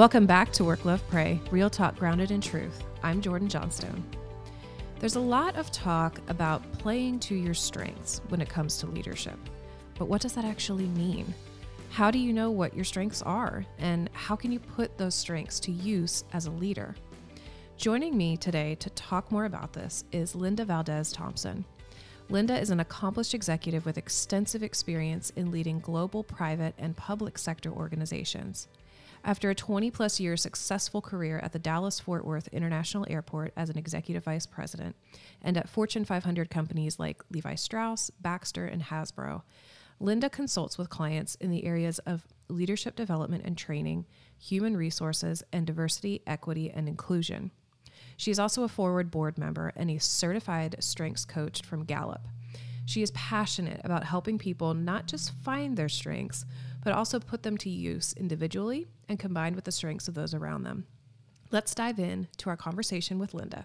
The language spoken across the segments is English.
Welcome back to Work, Love, Pray, Real Talk Grounded in Truth. I'm Jordan Johnstone. There's a lot of talk about playing to your strengths when it comes to leadership. But what does that actually mean? How do you know what your strengths are? And how can you put those strengths to use as a leader? Joining me today to talk more about this is Linda Valdez Thompson. Linda is an accomplished executive with extensive experience in leading global private and public sector organizations. After a 20 plus year successful career at the Dallas Fort Worth International Airport as an executive vice president and at Fortune 500 companies like Levi Strauss, Baxter, and Hasbro, Linda consults with clients in the areas of leadership development and training, human resources, and diversity, equity, and inclusion. She is also a 4word board member and a certified strengths coach from Gallup. She is passionate about helping people not just find their strengths, but also put them to use individually and combined with the strengths of those around them. Let's dive in to our conversation with Linda.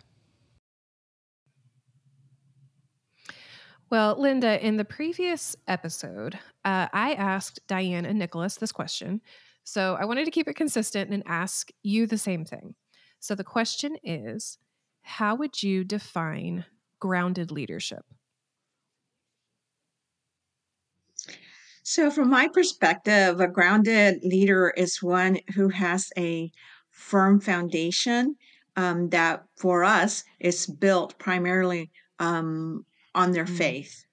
Well, Linda, in the previous episode, uh, I asked Diane and Nicholas this question. So I wanted to keep it consistent and ask you the same thing. So the question is How would you define grounded leadership? So, from my perspective, a grounded leader is one who has a firm foundation um, that for us is built primarily um, on their mm. faith.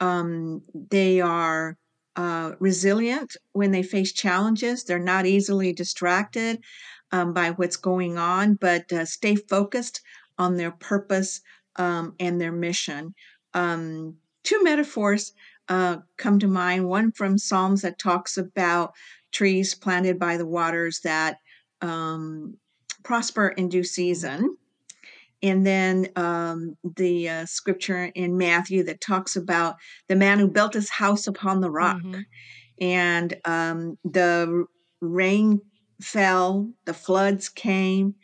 Um, they are uh, resilient when they face challenges, they're not easily distracted um, by what's going on, but uh, stay focused on their purpose um, and their mission. Um, two metaphors uh, come to mind. One from Psalms that talks about trees planted by the waters that um, prosper in due season. And then um, the uh, scripture in Matthew that talks about the man who built his house upon the rock. Mm-hmm. And um, the rain fell, the floods came,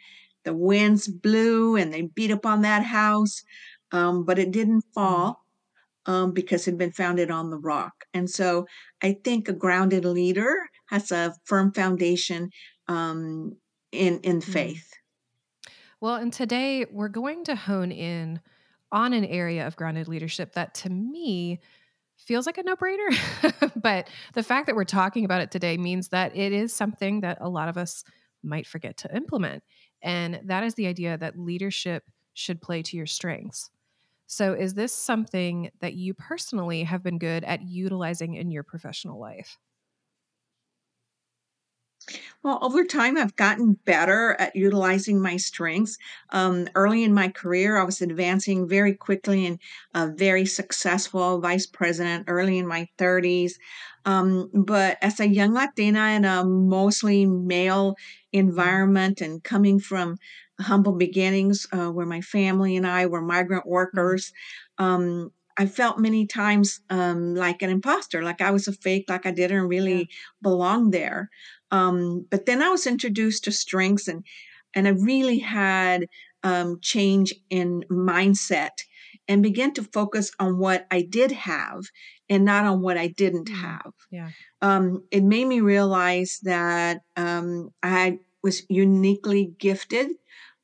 the winds blew, and they beat upon that house, um, but it didn't mm-hmm. fall um, because it had been founded on the rock. And so I think a grounded leader has a firm foundation um, in in mm-hmm. faith. Well, and today we're going to hone in on an area of grounded leadership that to me feels like a no brainer. but the fact that we're talking about it today means that it is something that a lot of us might forget to implement. And that is the idea that leadership should play to your strengths. So, is this something that you personally have been good at utilizing in your professional life? Well, over time, I've gotten better at utilizing my strengths. Um, early in my career, I was advancing very quickly and a very successful vice president early in my 30s. Um, but as a young Latina in a mostly male environment and coming from humble beginnings uh, where my family and I were migrant mm-hmm. workers. Um, I felt many times um, like an imposter, like I was a fake, like I didn't really yeah. belong there. Um, but then I was introduced to strengths, and and I really had um, change in mindset, and began to focus on what I did have, and not on what I didn't mm. have. Yeah. Um, it made me realize that um, I was uniquely gifted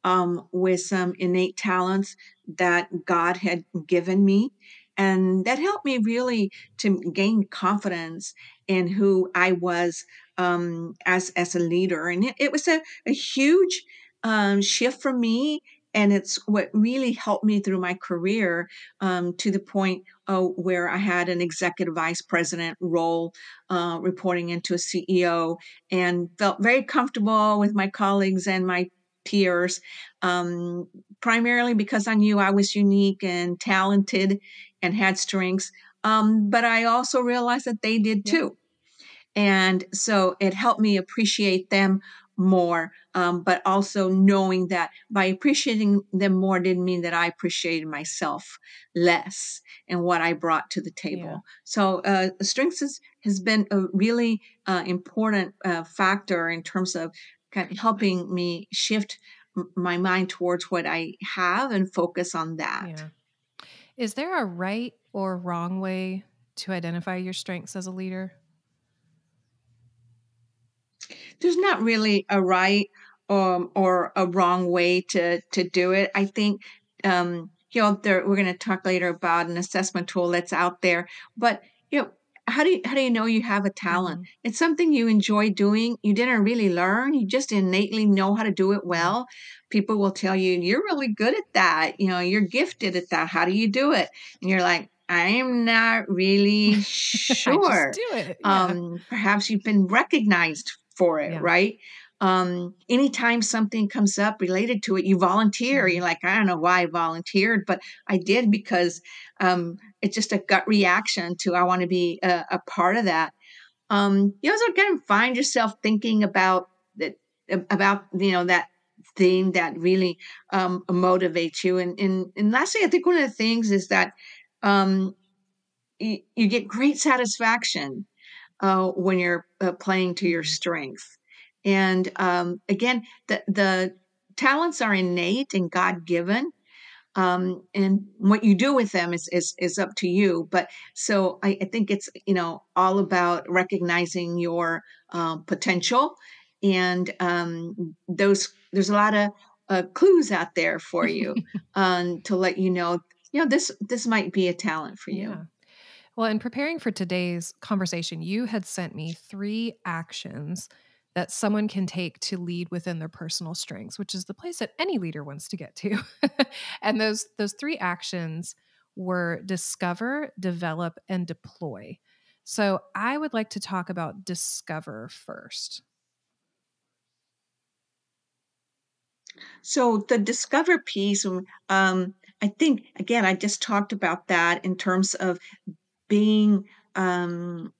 um, with some innate talents that God had given me. And that helped me really to gain confidence in who I was um, as, as a leader. And it, it was a, a huge um, shift for me. And it's what really helped me through my career um, to the point uh, where I had an executive vice president role uh, reporting into a CEO and felt very comfortable with my colleagues and my peers, um, primarily because I knew I was unique and talented and had strengths. Um, but I also realized that they did too. And so it helped me appreciate them more, um, but also knowing that by appreciating them more didn't mean that I appreciated myself less and what I brought to the table. Yeah. So uh, strengths has, has been a really uh, important uh, factor in terms of kind of helping me shift my mind towards what I have and focus on that. Yeah. Is there a right or wrong way to identify your strengths as a leader? there's not really a right um, or a wrong way to to do it. I think um, you know there, we're going to talk later about an assessment tool that's out there, but you know how do you, how do you know you have a talent? Mhm. It's something you enjoy doing. You didn't really learn. You just innately know how to do it well. People will tell you you're really good at that. You know, you're gifted at that. How do you do it? And you're like, I'm not really I just sure. do it. Yeah. Um, perhaps you've been recognized for it, Yeah. right? Um, anytime something comes up related to it, you volunteer. Mhm. You're like, I don't know why I volunteered, but I did because um, it's just a gut reaction to I want to be a, a part of that. Um, you also can find yourself thinking about that about you know that thing that really um, motivates you. And, and and lastly, I think one of the things is that um, you, you get great satisfaction uh, when you're uh, playing to your Mhm. strength. And um, again, the the talents are innate and God given, um, and what you do with them is is is up to you. But so I, I think it's you know all about recognizing your um, potential, and um, those there's a lot of uh, clues out there for you um, to let you know you know this this might be a talent for you. Yeah. Well, in preparing for today's conversation, you had sent me three actions that someone can take to lead within their personal strengths, which is the place that any leader wants to get to. and those those three actions were discover, develop, and deploy. So I would like to talk about discover first. So the discover piece, um, um, I think again, I just talked about that in terms of being um,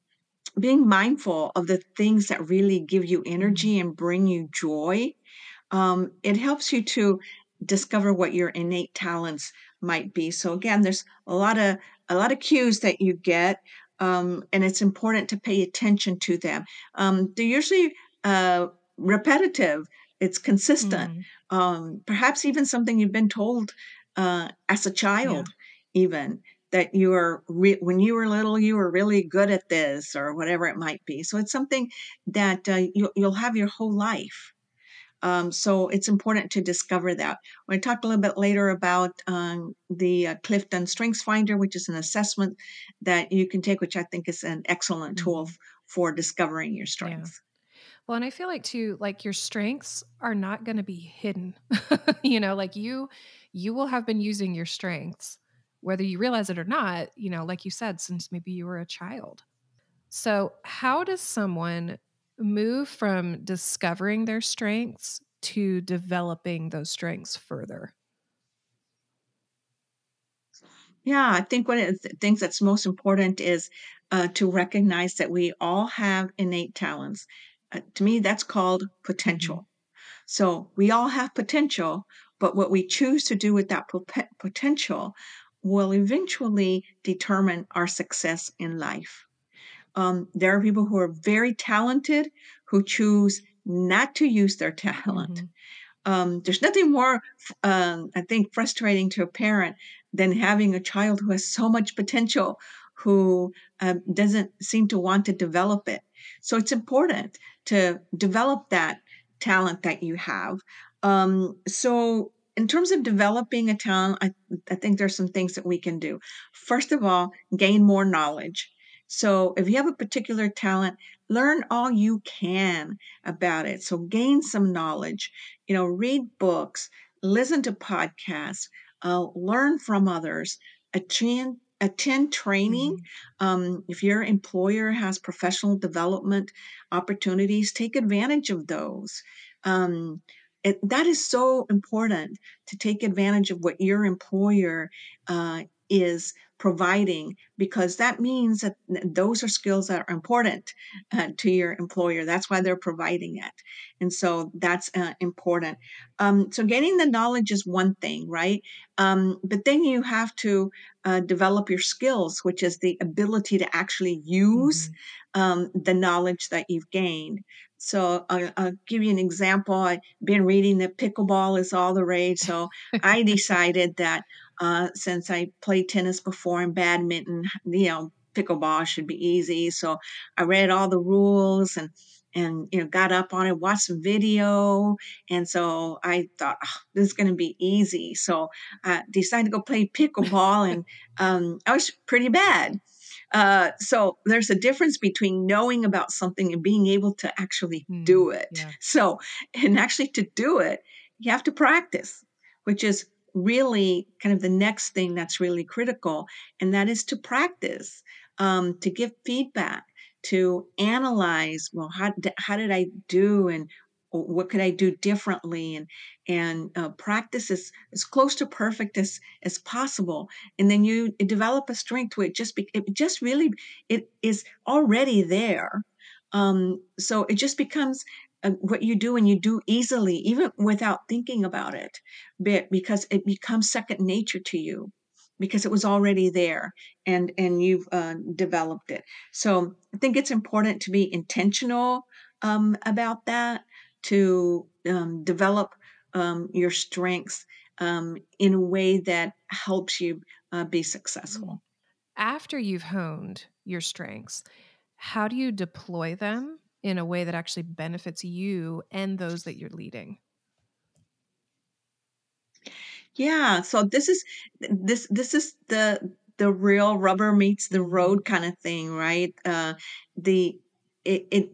being mindful of the things that really give you energy and bring you joy. Um, it helps you to discover what your innate talents might be. So again, there's a lot of a lot of cues that you get, um, and it's important to pay attention to them. Um, they're usually uh, repetitive. It's consistent. Mm, Um, perhaps even something you've been told uh, as a yeah. child, even that you are re- when you were little, you were really good at this or whatever it might be. So it's something that uh, you, you'll have your whole life. Um, so it's important to discover that. We're going to talk a little bit later about um, the uh, Clifton Strengths Finder, which is an assessment that you can take, which I think is an excellent tool Mhm. f- for discovering your Yeah. strengths. Well, and I feel like too, like your strengths are not going to be hidden. you know, like you, you will have been using your strengths, whether you realize it or not. You know, like you said, since maybe you were a child. So, how does someone move from discovering their strengths to developing those strengths further? Yeah, I think one of the things that's most important is uh, to recognize that we all have innate talents. Uh, to me, that's called hmm potential. So we all have potential, but what we choose to do with that pope- potential will eventually determine our success in life. Um, there are people who are very talented who choose not to use their talent. hmm Um, there's nothing more, um, I think, frustrating to a parent than having a child who has so much potential who um, doesn't seem to want to develop it. So it's important to develop that talent that you have. Um, so, in terms of developing a talent, I, I think there's some things that we can do. First of all, gain more knowledge. So, if you have a particular talent, learn all you can about it. So, gain some knowledge you know, read books, listen to podcasts, uh, learn from others, attend attend training. hmm Um, if your employer has professional development opportunities, take advantage of those. Um, it, that is so important to take advantage of what your employer uh, is providing because that means that those are skills that are important uh, to your employer. That's why they're providing it. And so that's uh, important. Um, so gaining the knowledge is one thing, right? Um, but then you have to uh, develop your skills, which is the ability to actually use hmm um, the knowledge that you've gained. So I'll, I'll give you an example. I've been reading that pickleball is all the rage. So I decided that uh, since I played tennis before and badminton, you know, pickleball should be easy. So I read all the rules and and you know got up on it, watched some video, and so I thought oh, this is going to be easy. So I decided to go play pickleball, and um, I was pretty bad. Uh, so there's a difference between knowing about something and being able to actually mm, do it. Yeah. So, and actually to do it, you have to practice, which is really kind of the next thing that's really critical, and that is to practice, um, to give feedback, to analyze. Well, how how did I do, and what could I do differently, and and uh, practice as as close to perfect as as possible, and then you develop a strength where it just be, it just really it is already there. Um, so it just becomes what you do and you do easily, even without thinking about it, because it becomes second nature to you because it was already there and and you've uh, developed it. So I think it's important to be intentional um, about that to um, develop um, your strengths um, in a way that helps you uh, be successful. After you've honed your strengths, how do you deploy them in a way that actually benefits you and those that you're leading. Yeah, so this is this this is the the real rubber meets the road kind of thing, right? Uh, the it, it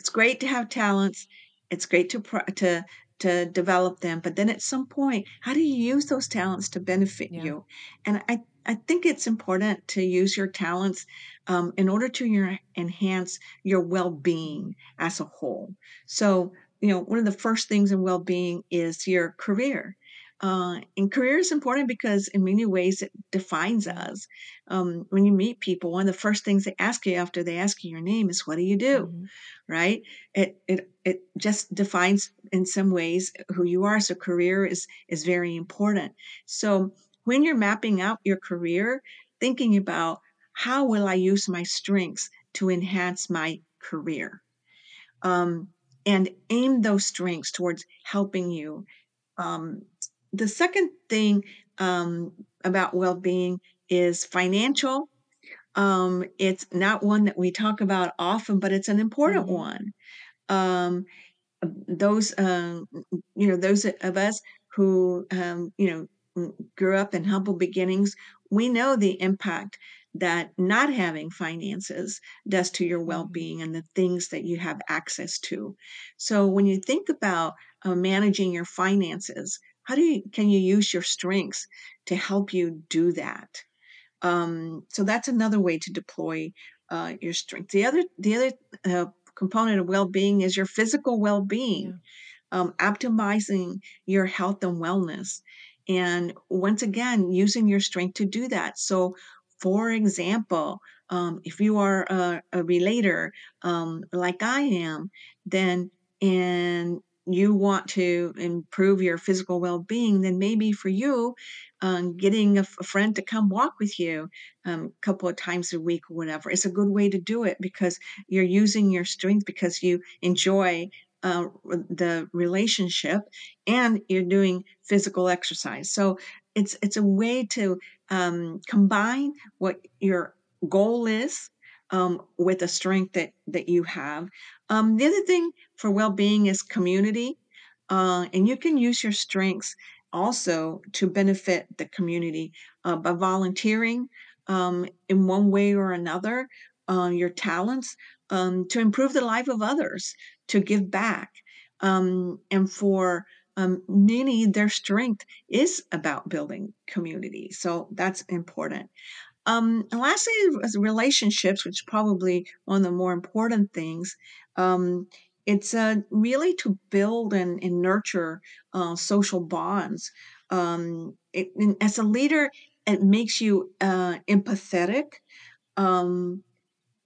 it's great to have talents. It's great to to to develop them, but then at some point, how do you use those talents to benefit yeah. you? And I I think it's important to use your talents um, in order to your, enhance your well being as a whole. So, you know, one of the first things in well being is your career. Uh, and career is important because in many ways it defines us. Um, when you meet people, one of the first things they ask you after they ask you your name is, "What do you do?" Mm-hmm. Right? It it it just defines in some ways who you are. So career is is very important. So when you're mapping out your career, thinking about how will I use my strengths to enhance my career? Um, and aim those strengths towards helping you. Um, the second thing um, about well being is financial. Um, it's not one that we talk about often, but it's an important mm-hmm. one. Um, those, um, you know, those of us who, um, you know, grew up in humble beginnings, we know the impact that not having finances does to your mm-hmm. well-being and the things that you have access to. So when you think about uh, managing your finances, how do you can you use your strengths to help you do that? Um, so that's another way to deploy uh, your strength. The other the other uh, component of well-being is your physical well-being. Yeah. Um, optimizing your health and wellness and once again, using your strength to do that. So, for example, um, if you are a, a relator um, like I am, then and you want to improve your physical well-being, then maybe for you, um, getting a, a, friend to come walk with you um, a couple of times a week or whatever is a good way to do it because you're using your strength because you enjoy uh, the relationship and you're doing physical exercise. So it's it's a way to um, combine what your goal is um, with the strength that that you have. Um, the other thing for well-being is community, uh, and you can use your strengths also to benefit the community uh, by volunteering um, in one way or another. Uh, your talents um, to improve the life of others, to give back. Um, and for um, many, their strength is about building community. So that's important. Um, and lastly, relationships, which is probably one of the more important things. Um, it's uh, really to build and, and nurture uh, social bonds. Um, it, as a leader, it makes you uh, empathetic. Um,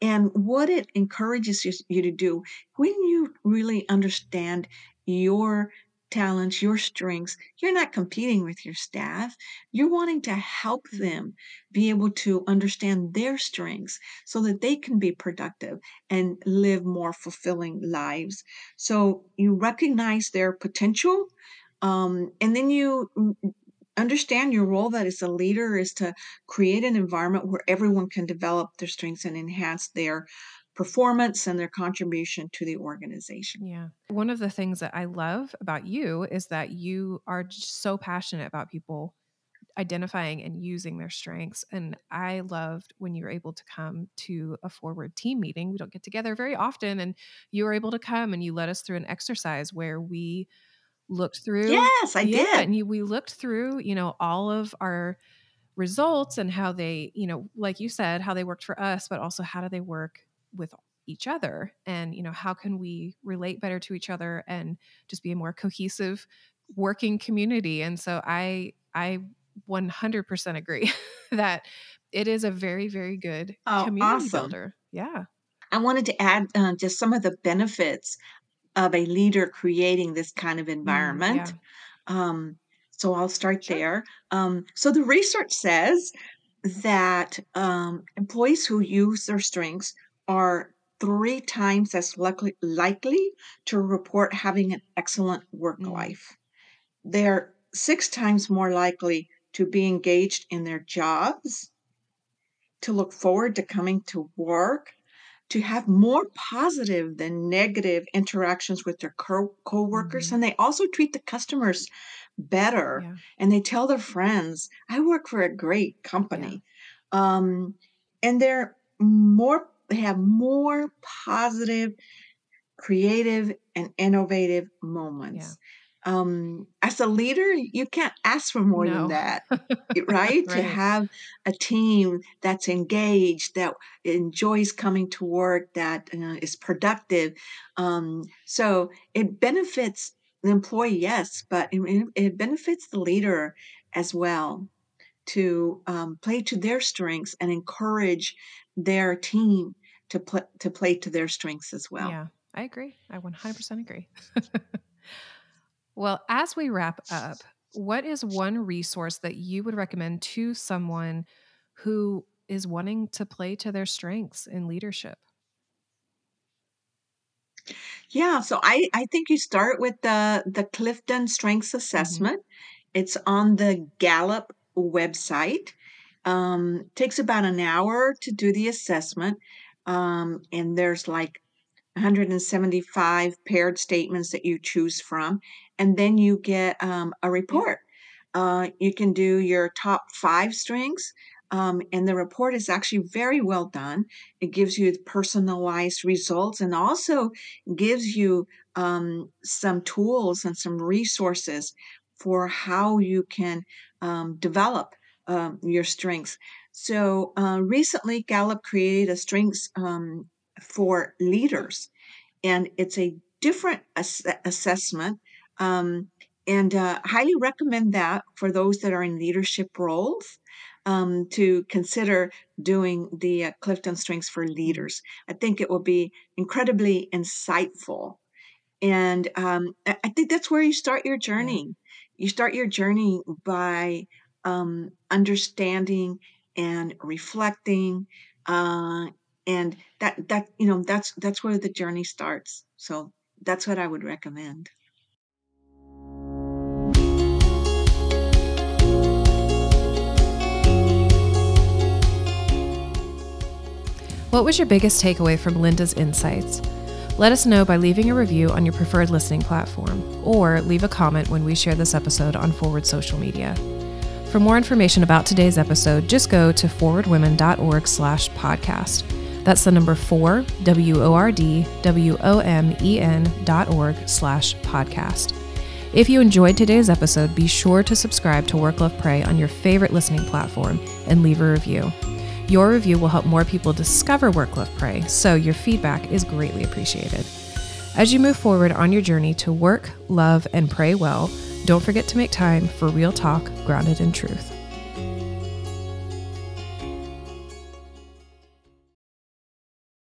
and what it encourages you to do when you really understand your talents, your strengths, you're not competing with your staff. You're wanting to help them be able to understand their strengths so that they can be productive and live more fulfilling lives. So you recognize their potential. Um, and then you understand your role that as a leader is to create an environment where everyone can develop their strengths and enhance their performance and their contribution to the organization. Yeah. One of the things that I love about you is that you are so passionate about people identifying and using their strengths. And I loved when you were able to come to a 4word team meeting. We don't get together very often. And you were able to come and you led us through an exercise where we looked through. Yes, I yeah, did. And you, we looked through, you know, all of our results and how they, you know, like you said, how they worked for us, but also how do they work with each other and you know how can we relate better to each other and just be a more cohesive working community and so i i 100% agree that it is a very very good Oh, community awesome. builder yeah I wanted to add uh, just some of the benefits of a leader creating this kind of Mm, environment. yeah Um, so I'll start Sure. there. Um, so the research says that um, employees who use their strengths are three times as likely, likely to report having an excellent work Mm. life. They're six times more likely to be engaged in their jobs, to look forward to coming to work, to have more positive than negative interactions with their co- coworkers Mhm. and they also treat the customers better yeah. and they tell their friends i work for a great company. Um, and they're more they have more positive creative and innovative moments um, as a leader you can't ask for more than that right? To have a team that's engaged, that enjoys coming to work, that uh, is productive. Um, so it benefits the employee, yes, but it, it benefits the leader as well to um, play to their strengths and encourage their team to play to play to their strengths as well. Yeah, I agree. I 100% agree. well, as we wrap up, what is one resource that you would recommend to someone who is wanting to play to their strengths in leadership? Yeah, so I I think you start with the the Clifton Strengths Assessment. It's on the Gallup website. Um, takes about an hour to do the assessment, um, and there's like 175 paired statements that you choose from, and then you get um, a report. Uh, you can do your top five strengths, um, and the report is actually very well done. It gives you personalized results and also gives you um, some tools and some resources for how you can um, develop um, your strengths. So uh, recently, Gallup created a strengths um, for leaders, and it's a different ass- assessment. Um, and uh, highly recommend that for those that are in leadership roles um, to consider doing the uh, Clifton Strengths for Leaders. I think it will be incredibly insightful. And um, I I think that's where you start your journey. You start your journey by um, understanding and reflecting, uh, and that that you know that's that's where the journey starts. So that's what I would recommend. What was your biggest takeaway from Linda's insights? Let us know by leaving a review on your preferred listening platform or leave a comment when we share this episode on 4word social media. For more information about today's episode, just go to 4wordwomen.org slash podcast. That's the number four, W O R D W O M E N dot org slash podcast. If you enjoyed today's episode, be sure to subscribe to Work Love Pray on your favorite listening platform and leave a review. Your review will help more people discover Work Love Pray, so your feedback is greatly appreciated. As you move forward on your journey to work, love, and pray well, don't forget to make time for real talk grounded in truth.